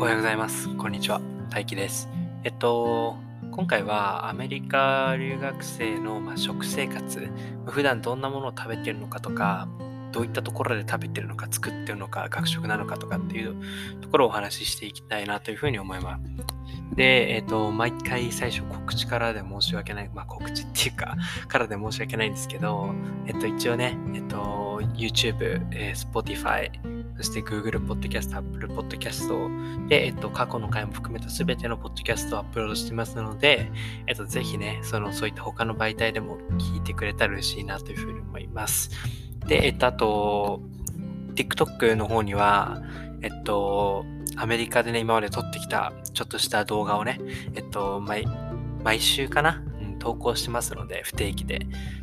おはようございます。こんにちは。大輝です。えっと、今回はアメリカ留学生の、ま、食生活、普段どんなものを食べてるのかとか、どういったところで食べてるのか、作ってるのか、学食なのかとかっていうところをお話ししていきたいなというふうに思います。で、えっ、と、毎回最初告知からで申し訳ない、まあ告知っていうか、からで申し訳ないんですけど、えっと、一応ね、えっと、YouTube、え、Spotify、そして Google Podcast、Apple Podcast で、えっと、過去の回も含めた全てのポッドキャストをアップロードしてますので、えっと、ぜひね、その、そういった他の媒体でも聞いてくれたら嬉しいなというふうに思います。で、えっと、あと、TikTok の方には、えっと、アメリカでね、今まで撮ってきたちょっとした動画をね、えっと、毎、毎週かな投稿してますので、不定期で。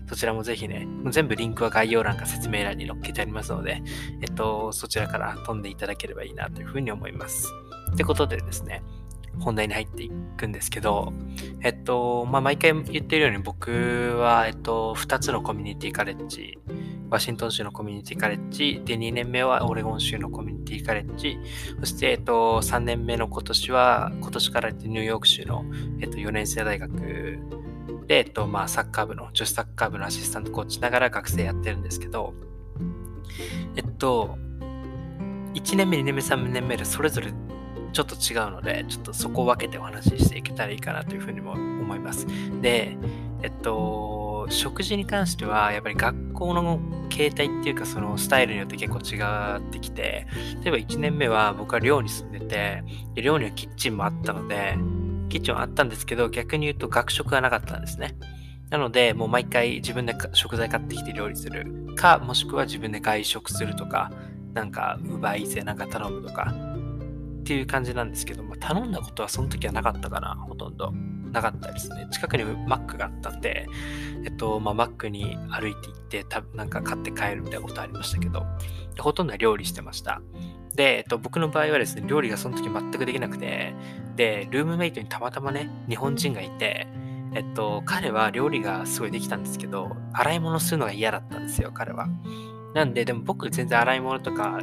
そちらもぜひね、全部リンクは概要欄か説明欄に載っけてありますので、えっと、そちらから飛んでいただければいいなというふうに思います。ってことでですね、本題に入っていくんですけど、えっと、まあ、毎回言ってるように僕は、えっと、2つのコミュニティカレッジ、ワシントン州のコミュニティカレッジ、で、2年目はオレゴン州のコミュニティカレッジ、そして、えっと、3年目の今年は、今年からニューヨーク州の、えっと、4年生大学で、えっと、まあ、サッカー部の、女子サッカー部のアシスタントコーチながら学生やってるんですけど、えっと、1年目、2年目、3年目でそれぞれちょっと違うので、ちょっとそこを分けてお話ししていけたらいいかなというふうにも思います。で、えっと、食事に関しては、やっぱり学校の形態っていうか、そのスタイルによって結構違ってきて、例えば1年目は僕は寮に住んでて、寮にはキッチンもあったので、キッチンはあったんですけど、逆に言うと学食がなかったんですね。なので、もう毎回自分で食材買ってきて料理するか、もしくは自分で外食するとか、なんか、ウーバーイーツなんか頼むとか、っていう感じなんですけど、まあ、頼んだことはその時はなかったかな、ほとんど。なかったですね。近くにマックがあったんで、えっと、まあ、マックに歩いて行って、たなんか買って帰るみたいなことありましたけど、ほとんどは料理してました。で、えっと、僕の場合はですね、料理がその時全くできなくて、で、ルームメイトにたまたまね、日本人がいて、えっと、彼は料理がすごいできたんですけど、洗い物するのが嫌だったんですよ、彼は。なんで、でも僕全然洗い物とか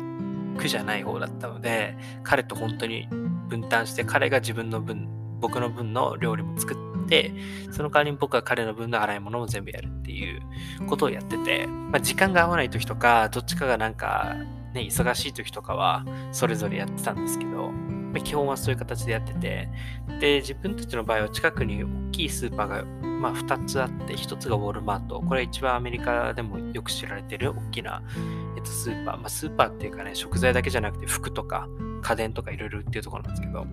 苦じゃない方だったので、彼と本当に分担して、彼が自分の分、僕の分の料理も作って、その代わりに僕は彼の分の洗い物も全部やるっていうことをやってて、まあ、時間が合わない時とか、どっちかがなんかね、忙しい時とかはそれぞれやってたんですけど、まあ、基本はそういう形でやってて、で、自分たちの場合は近くに大きいスーパーが、まあ、2つあって、1つがウォールマート、これは一番アメリカでもよく知られてる大きな、えっと、スーパー、まあ、スーパーっていうかね、食材だけじゃなくて服とか家電とかいろいろってるところなんですけど、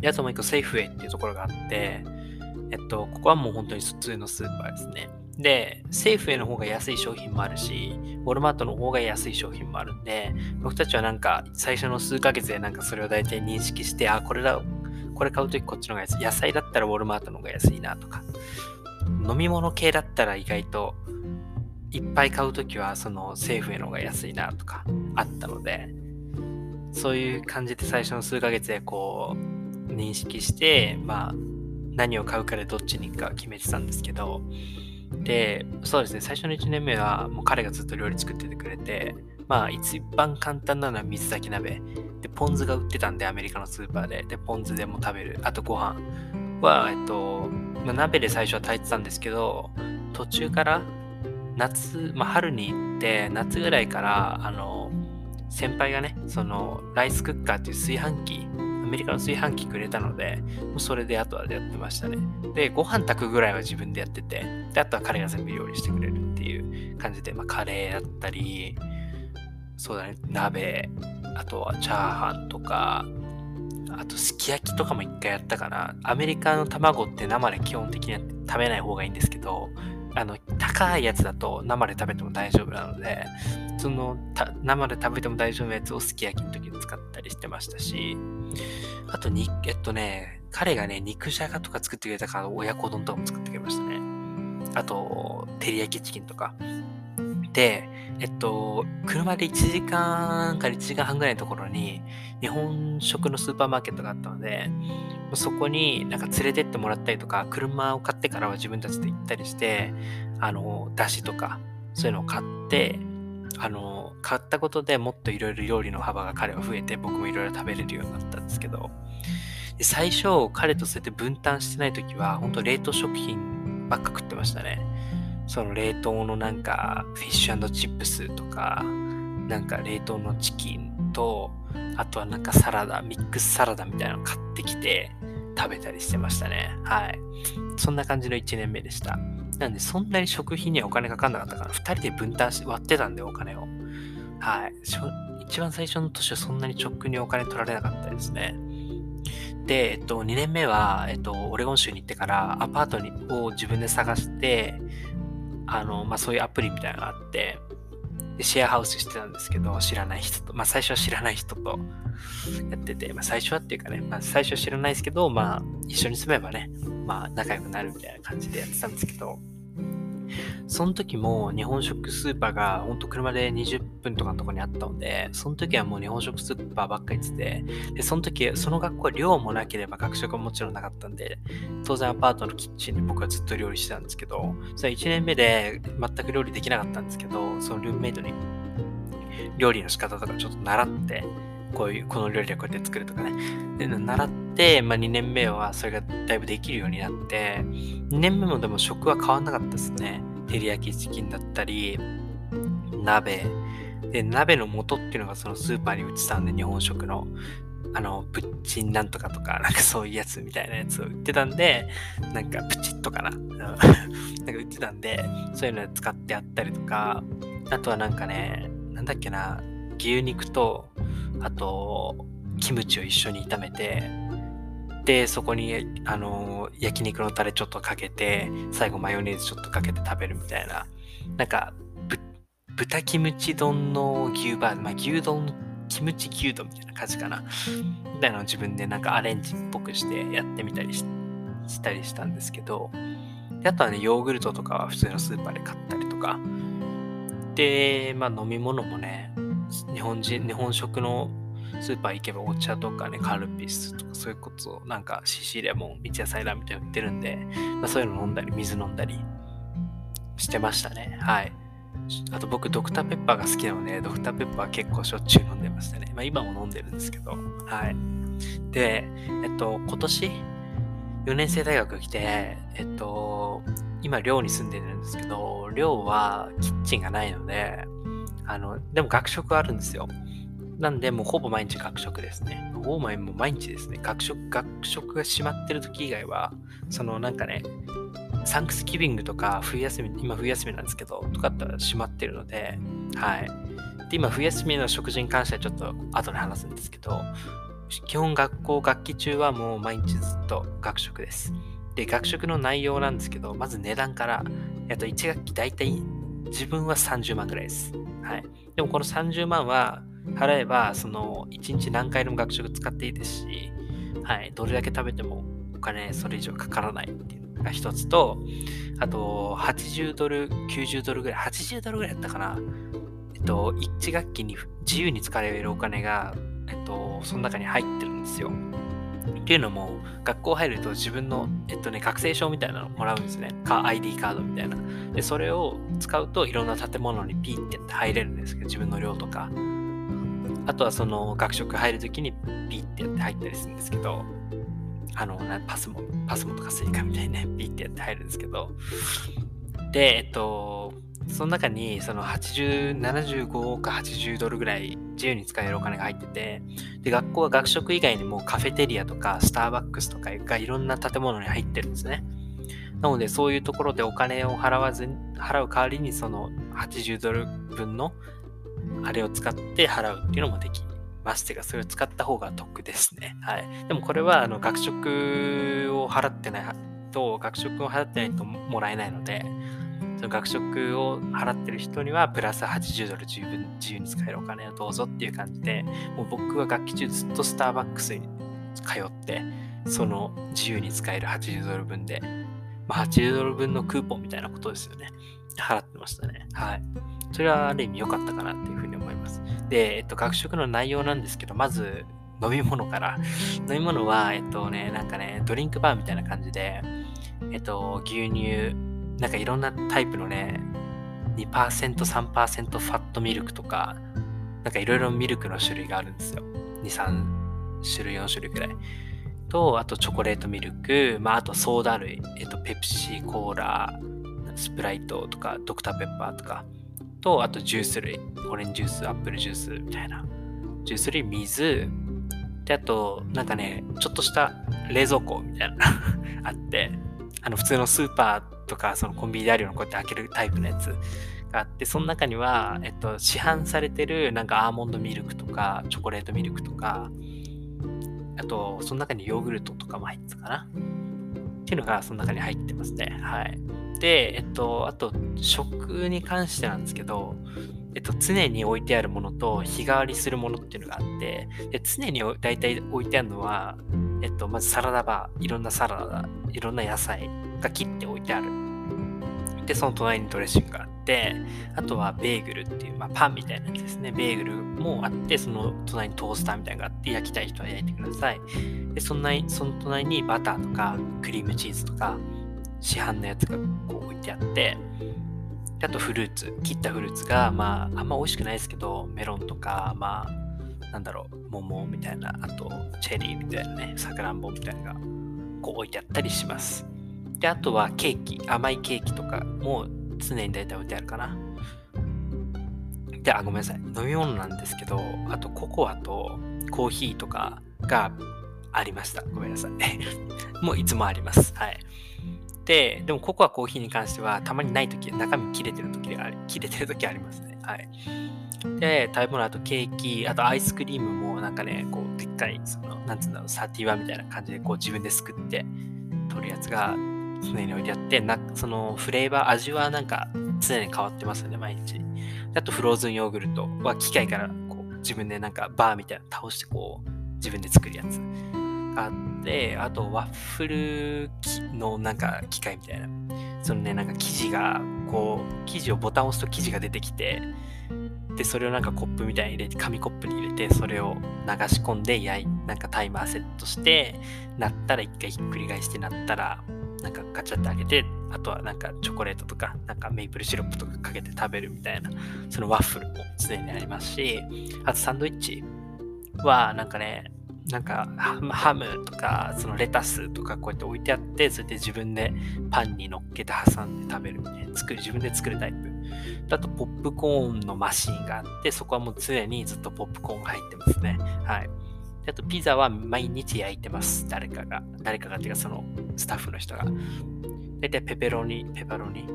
であともう一個セーフウェイっていうところがあって、えっと、ここはもう本当に普通のスーパーですね。で、政府への方が安い商品もあるし、ウォルマートの方が安い商品もあるんで、僕たちはなんか最初の数ヶ月でなんかそれを大体認識して、あ、これだ、これ買うときこっちの方が安い。野菜だったらウォルマートの方が安いなとか、飲み物系だったら意外といっぱい買うときはその政府への方が安いなとかあったので、そういう感じで最初の数ヶ月でこう認識して、まあ何を買うかでどっちに行くか決めてたんですけど、で、そうですね、最初の1年目はもう彼がずっと料理作っててくれて、まあ一番簡単なのは水炊き鍋。で、ポン酢が売ってたんで、アメリカのスーパーで。で、ポン酢でも食べる。あとご飯は、えっと、まあ、鍋で最初は炊いてたんですけど、途中から夏、まあ春に行って、夏ぐらいから、あの、先輩がね、そのライスクッカーっていう炊飯器メリカの炊飯器くれたので、もうそれであとはやってましたね。で、ご飯炊くぐらいは自分でやってて、で、あとは彼が全部料理してくれるっていう感じで、まあ、カレーだったり、そうだね、鍋、あとはチャーハンとか、あとすき焼きとかも一回やったかな。アメリカの卵って生で基本的には食べない方がいいんですけど、あの、高いやつだと生で食べても大丈夫なので、その生で食べても大丈夫なやつをすき焼きの時に使ったりしてましたし、あとに、えっとね、彼がね、肉じゃがとか作ってくれたから親子丼とかも作ってくれましたね。あと、照り焼きチキンとか。で、えっと、車で1時間から1時間半ぐらいのところに、日本食のスーパーマーケットがあったので、そこになんか連れてってもらったりとか、車を買ってからは自分たちで行ったりして、あの、だしとか、そういうのを買って、あの、買ったことでもっといろいろ料理の幅が彼は増えて、僕もいろいろ食べれるようになったんですけど、最初、彼とそうやって分担してない時は、本当冷凍食品ばっか食ってましたね。その冷凍のなんか、フィッシュチップスとか、なんか冷凍のチキンと、あとはなんかサラダ、ミックスサラダみたいなの買ってきて食べたりしてましたね。はい。そんな感じの1年目でした。なんで、そんなに食費にはお金かかんなかったから、2人で分担し割ってたんで、お金を。はい。一番最初の年はそんなに直にお金取られなかったですね。で、えっと、2年目は、えっと、オレゴン州に行ってから、アパートにを自分で探して、あの、まあ、そういうアプリみたいなのがあって、でシェアハウスしてたんですけど、知らない人と、まあ、最初は知らない人とやってて、まあ、最初はっていうかね、まあ、最初は知らないですけど、まあ、一緒に住めばね、まあ、仲良くなるみたいな感じでやってたんですけど、その時も日本食スーパーがほんと車で20分とかのとこにあったので、その時はもう日本食スーパーばっかり行ってて、で、その時、その学校は寮もなければ学食ももちろんなかったんで、当然アパートのキッチンで僕はずっと料理してたんですけど、それ1年目で全く料理できなかったんですけど、そのルームメイトに料理の仕方とかちょっと習って、こういう、この料理はこうやって作るとかね。で、習って、まあ2年目はそれがだいぶできるようになって、2年目もでも食は変わんなかったですね。照り焼きチキンだったり、鍋。で、鍋の素っていうのがそのスーパーに売ってたんで、日本食の。あの、プッチンなんとかとか、なんかそういうやつみたいなやつを売ってたんで、なんかプチッとかな。なんか売ってたんで、そういうの使ってやったりとか、あとはなんかね、なんだっけな、牛肉と、あと、キムチを一緒に炒めて、で、そこに、あの、焼肉のタレちょっとかけて、最後マヨネーズちょっとかけて食べるみたいな、なんか、豚キムチ丼の牛バー、まあ、牛丼、キムチ牛丼みたいな感じかな。みたいなのを自分でなんかアレンジっぽくしてやってみたりしたりしたんですけど、であとはね、ヨーグルトとかは普通のスーパーで買ったりとか、で、まあ飲み物もね、日本人、日本食のスーパー行けばお茶とかね、カルピスとかそういうことをなんか CC レモン、三ツ矢サイダーみたいな売ってるんで、まあ、そういうの飲んだり、水飲んだりしてましたね。はい。あと僕、ドクターペッパーが好きなので、ドクターペッパー結構しょっちゅう飲んでましたね。まあ今も飲んでるんですけど、はい。で、えっと、今年、4年生大学来て、えっと、今寮に住んでるんですけど、寮はキッチンがないので、あの、でも学食あるんですよ。なんで、もうほぼ毎日学食ですね。ほぼ毎日ですね。学食、学食が閉まってる時以外は、そのなんかね、サンクスギビングとか冬休み、今冬休みなんですけど、とかったら閉まってるので、はい。で、今冬休みの食事に関してはちょっと後で話すんですけど、基本学校、学期中はもう毎日ずっと学食です。で、学食の内容なんですけど、まず値段から、えっと、1学期大体自分は30万ぐらいです。はい。でもこの30万は、払えば、その、1日何回でも学食使っていいですし、はい、どれだけ食べてもお金それ以上かからないっていうのが一つと、あと、80ドル、90ドルぐらい、80ドルぐらいだったかな。えっと、1学期に自由に使えるお金が、えっと、その中に入ってるんですよ。っていうのも、学校入ると自分の、えっとね、学生証みたいなのもらうんですね。か、ID カードみたいな。で、それを使うといろんな建物にピーって入れるんですけど、自分の寮とか。あとはその学食入るときにピーってやって入ったりするんですけど、あの、パスモ、パスモとかスイカみたいにね、ピーってやって入るんですけど、で、えっと、その中にその80、75か80ドルぐらい自由に使えるお金が入ってて、で、学校は学食以外にもカフェテリアとかスターバックスとかがいろんな建物に入ってるんですね。なので、そういうところでお金を払わず、払う代わりにその80ドル分のあれを使って払うっていうのもできますてか、それを使った方が得ですね。はい。でもこれは、あの、学食を払ってないと、学食を払ってないともらえないので、その学食を払ってる人には、プラス80ドル十分自由に使えるお金をどうぞっていう感じで、もう僕は学期中ずっとスターバックスに通って、その自由に使える80ドル分で、まあ、80ドル分のクーポンみたいなことですよね。払ってましたね。はい。それはある意味良かったかなっていうふうに思います。で、えっと、学食の内容なんですけど、まず飲み物から。飲み物は、えっとね、なんかね、ドリンクバーみたいな感じで、えっと、牛乳、なんかいろんなタイプのね、2%、3%ファットミルクとか、なんかいろいろミルクの種類があるんですよ。2、3種類、4種類くらい。と、あとチョコレートミルク、まあ、あとソーダ類、えっと、ペプシ、コーラ、スプライトとか、ドクターペッパーとか、と、あとジュース類、オレンジジュース、アップルジュースみたいな。ジュース類、水、で、あと、なんかね、ちょっとした冷蔵庫みたいな あって、あの、普通のスーパーとか、そのコンビニであるようなこうやって開けるタイプのやつがあって、その中には、えっと、市販されてるなんかアーモンドミルクとか、チョコレートミルクとか、あと、その中にヨーグルトとかも入ってたかな。っていうのが、その中に入ってますね。はい。で、えっと、あと、食に関してなんですけど、えっと、常に置いてあるものと日替わりするものっていうのがあってで常に大体置いてあるのは、えっと、まずサラダバーいろんなサラダいろんな野菜が切って置いてある。でその隣にドレッシングがあってあとはベーグルっていう、まあ、パンみたいなやつですね。ベーグルもあってその隣にトースターみたいなのがあって焼きたい人は焼いてください。でそのその隣にバターとかクリームチーズとか市販のやつがこう置いてあってあとフルーツ、切ったフルーツが、まあ、あんま美味しくないですけど、メロンとか、まあ、なんだろう、桃みたいな、あと、チェリーみたいなね、さくらんぼみたいなのが、こう置いてあったりします。で、あとはケーキ、甘いケーキとかも常に大体置いてあるかな。で、あ、ごめんなさい。飲み物なんですけど、あとココアとコーヒーとかがありました。ごめんなさい。もういつもあります。はい。で、でもココアコーヒーに関してはたまにないとき、中身切れてるときがあり、切れてるときありますね。はい。で、食べ物、あとケーキ、あとアイスクリームもなんかね、こう、でっかい、その、なんつうんだろう、サーティワみたいな感じで、こう自分ですくって取るやつが常に置いてあって、なそのフレーバー、味はなんか常に変わってますよね、毎日。あとフローズンヨーグルトは機械からこう自分でなんかバーみたいな倒してこう自分で作るやつがあって、あとワッフルのなんか機械みたいな。そのね、なんか生地が、こう、生地をボタンを押すと生地が出てきて、で、それをなんかコップみたいに入れて、紙コップに入れて、それを流し込んで焼い、なんかタイマーセットして、なったら一回ひっくり返してなったら、なんかガチャって開けて、あとはなんかチョコレートとか、なんかメイプルシロップとかかけて食べるみたいな、そのワッフルも常にありますし、あとサンドイッチはなんかね、なんかハムとかそのレタスとかこうやって置いてあってそれで自分でパンに乗っけて挟んで食べるみたいな作る自分で作るタイプ。あとポップコーンのマシンがあってそこはもう常にずっとポップコーンが入ってますね。はい。あとピザは毎日焼いてます。誰かが。誰かがっていうかそのスタッフの人が大体ペペロニペパロニ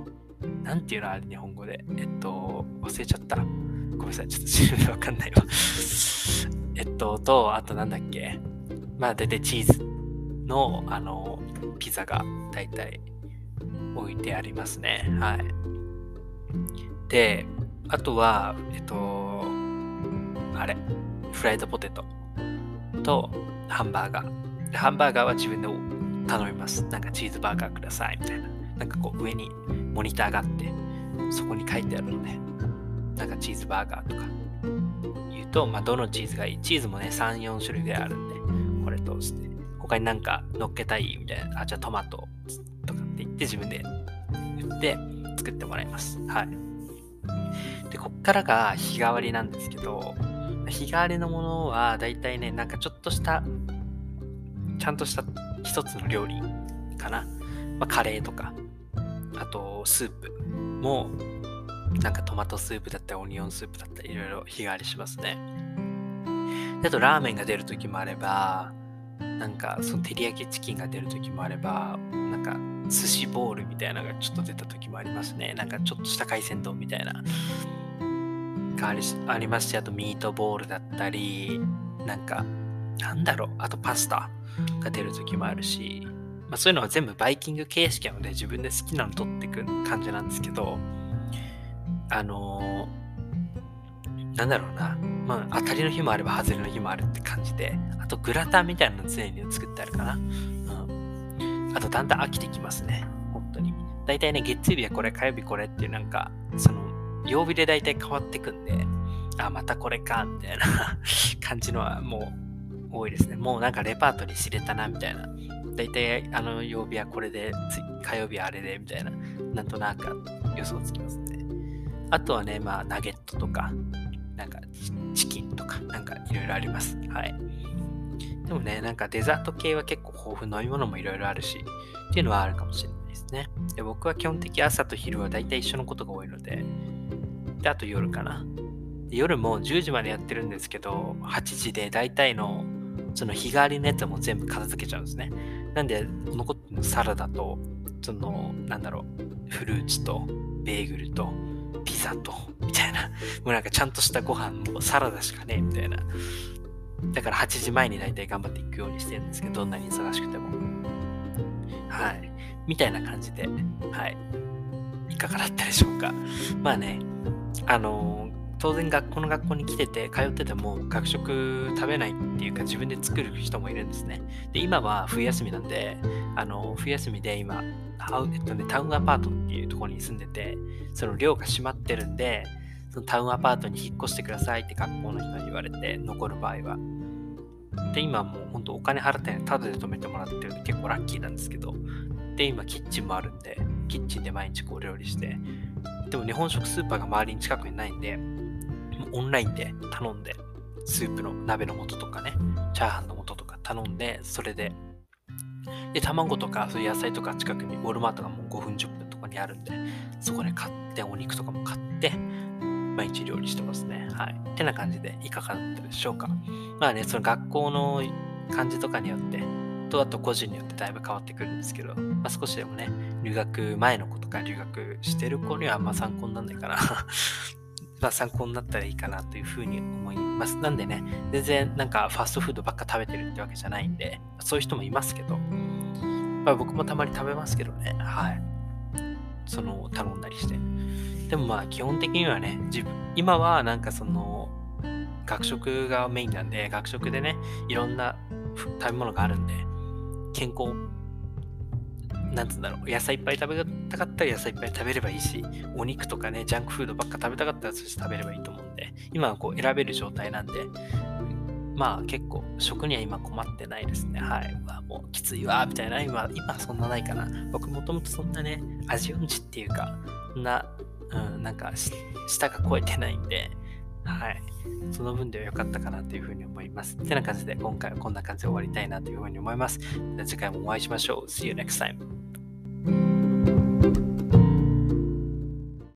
なんていうのあれ日本語でえっと忘れちゃったごめんなさいちょっと自分でわかんないわ えっと、と、あとなんだっけ。まあ、大体チーズの、あの、ピザが大体置いてありますね。はい。で、あとは、えっと、あれ、フライドポテトとハンバーガー。ハンバーガーは自分で頼みます。なんかチーズバーガーくださいみたいな。なんかこう上にモニターがあって、そこに書いてあるので、なんかチーズバーガーとか言うと、まあ、どのチーズがいい？チーズもね、3、4種類ぐらいあるんで、これとして、他になんか乗っけたいみたいな、あ、じゃあトマトとかって言って自分で言って作ってもらいます。はい。で、こっからが日替わりなんですけど、日替わりのものは大体ね、なんかちょっとした、ちゃんとした一つの料理かな。まあ、カレーとか、あとスープもなんかトマトスープだったり、オニオンスープだったり、いろいろ日替わりしますね。あと、ラーメンが出る時もあれば、なんか、その照り焼きチキンが出る時もあれば、なんか、寿司ボールみたいなのがちょっと出た時もありますね。なんか、ちょっとした海鮮丼みたいな。がありますし、あとミートボールだったり、なんか、なんだろう、あとパスタが出る時もあるし、まあ、そういうのは全部バイキング形式なので自分で好きなの取っていく感じなんですけど、あのー、なんだろうな、まあ、当たりの日もあれば外れの日もあるって感じで、あとグラタンみたいなの常に作ってあるかな。うん。あとだんだん飽きてきますね。本当に。大体ね、月曜日はこれ、火曜日これっていうなんか、その、曜日で大体変わってくんで、あ、またこれか、みたいな 感じのはもう多いですね。もうなんかレパートリー知れたな、みたいな。大体あの曜日はこれで、火曜日はあれで、みたいな。なんとなく予想つきますね。あとはね、まあ、ナゲットとか、なんか、チキンとか、なんかいろいろあります。はい。でもね、なんかデザート系は結構豊富、飲み物もいろいろあるし、っていうのはあるかもしれないですね。で僕は基本的朝と昼は大体一緒のことが多いので、で、あと夜かな。夜も10時までやってるんですけど、8時で大体のその日替わりのやつも全部片付けちゃうんですね。なんで、残ってるサラダと、その、なんだろう、フルーツと、ベーグルと、ピザと、みたいな。もうなんかちゃんとしたご飯もサラダしかねえ、みたいな。だから8時前に大体頑張っていくようにしてるんですけど、どんなに忙しくても。はい。みたいな感じで、はい。いかがだったでしょうか。まあね、あのー、当然学校の学校に来てて通ってても学食食べないっていうか自分で作る人もいるんですね。で今は冬休みなんであの冬休みで今、えっとね、タウンアパートっていうところに住んでてその寮が閉まってるんでそのタウンアパートに引っ越してくださいって学校の人に言われて残る場合は。で今もう本当お金払ってタダで泊めてもらってるんで結構ラッキーなんですけどで今キッチンもあるんでキッチンで毎日こう料理してでも日本食スーパーが周りに近くにないんでオンラインで頼んで、スープの鍋の素とかね、チャーハンの素とか頼んで、それで、で、卵とかそういう野菜とか近くにウォルマートがもう5分10分とかにあるんで、そこで買って、お肉とかも買って、毎日料理してますね。はい。ってな感じでいかがだったでしょうか。まあね、その学校の感じとかによって、とあと個人によってだいぶ変わってくるんですけど、まあ、少しでもね、留学前の子とか留学してる子にはあんま参考にならないかな まあ、参考になったらいいかなというふうに思います。なんでね、全然なんかファストフードばっか食べてるってわけじゃないんで、そういう人もいますけど、まあ、僕もたまに食べますけどね、はい。その、頼んだりして。でもまあ、基本的にはね、自分、今はなんかその、学食がメインなんで、学食でね、いろんな食べ物があるんで、健康なんつうんだろう、野菜いっぱい食べたかったら野菜いっぱい食べればいいし、お肉とかね、ジャンクフードばっか食べたかったらそして食べればいいと思うんで、今はこう選べる状態なんで、まあ結構食には今困ってないですね。はい。まあ、もうきついわ、みたいな。今、今そんなないかな。僕もともとそんなね、味音痴っていうか、な、うん、なんか舌が超えてないんで、はい。その分では良かったかなというふうに思います。てな感じで今回はこんな感じで終わりたいなというふうに思います。次回もお会いしましょう。See you next time. Thank you.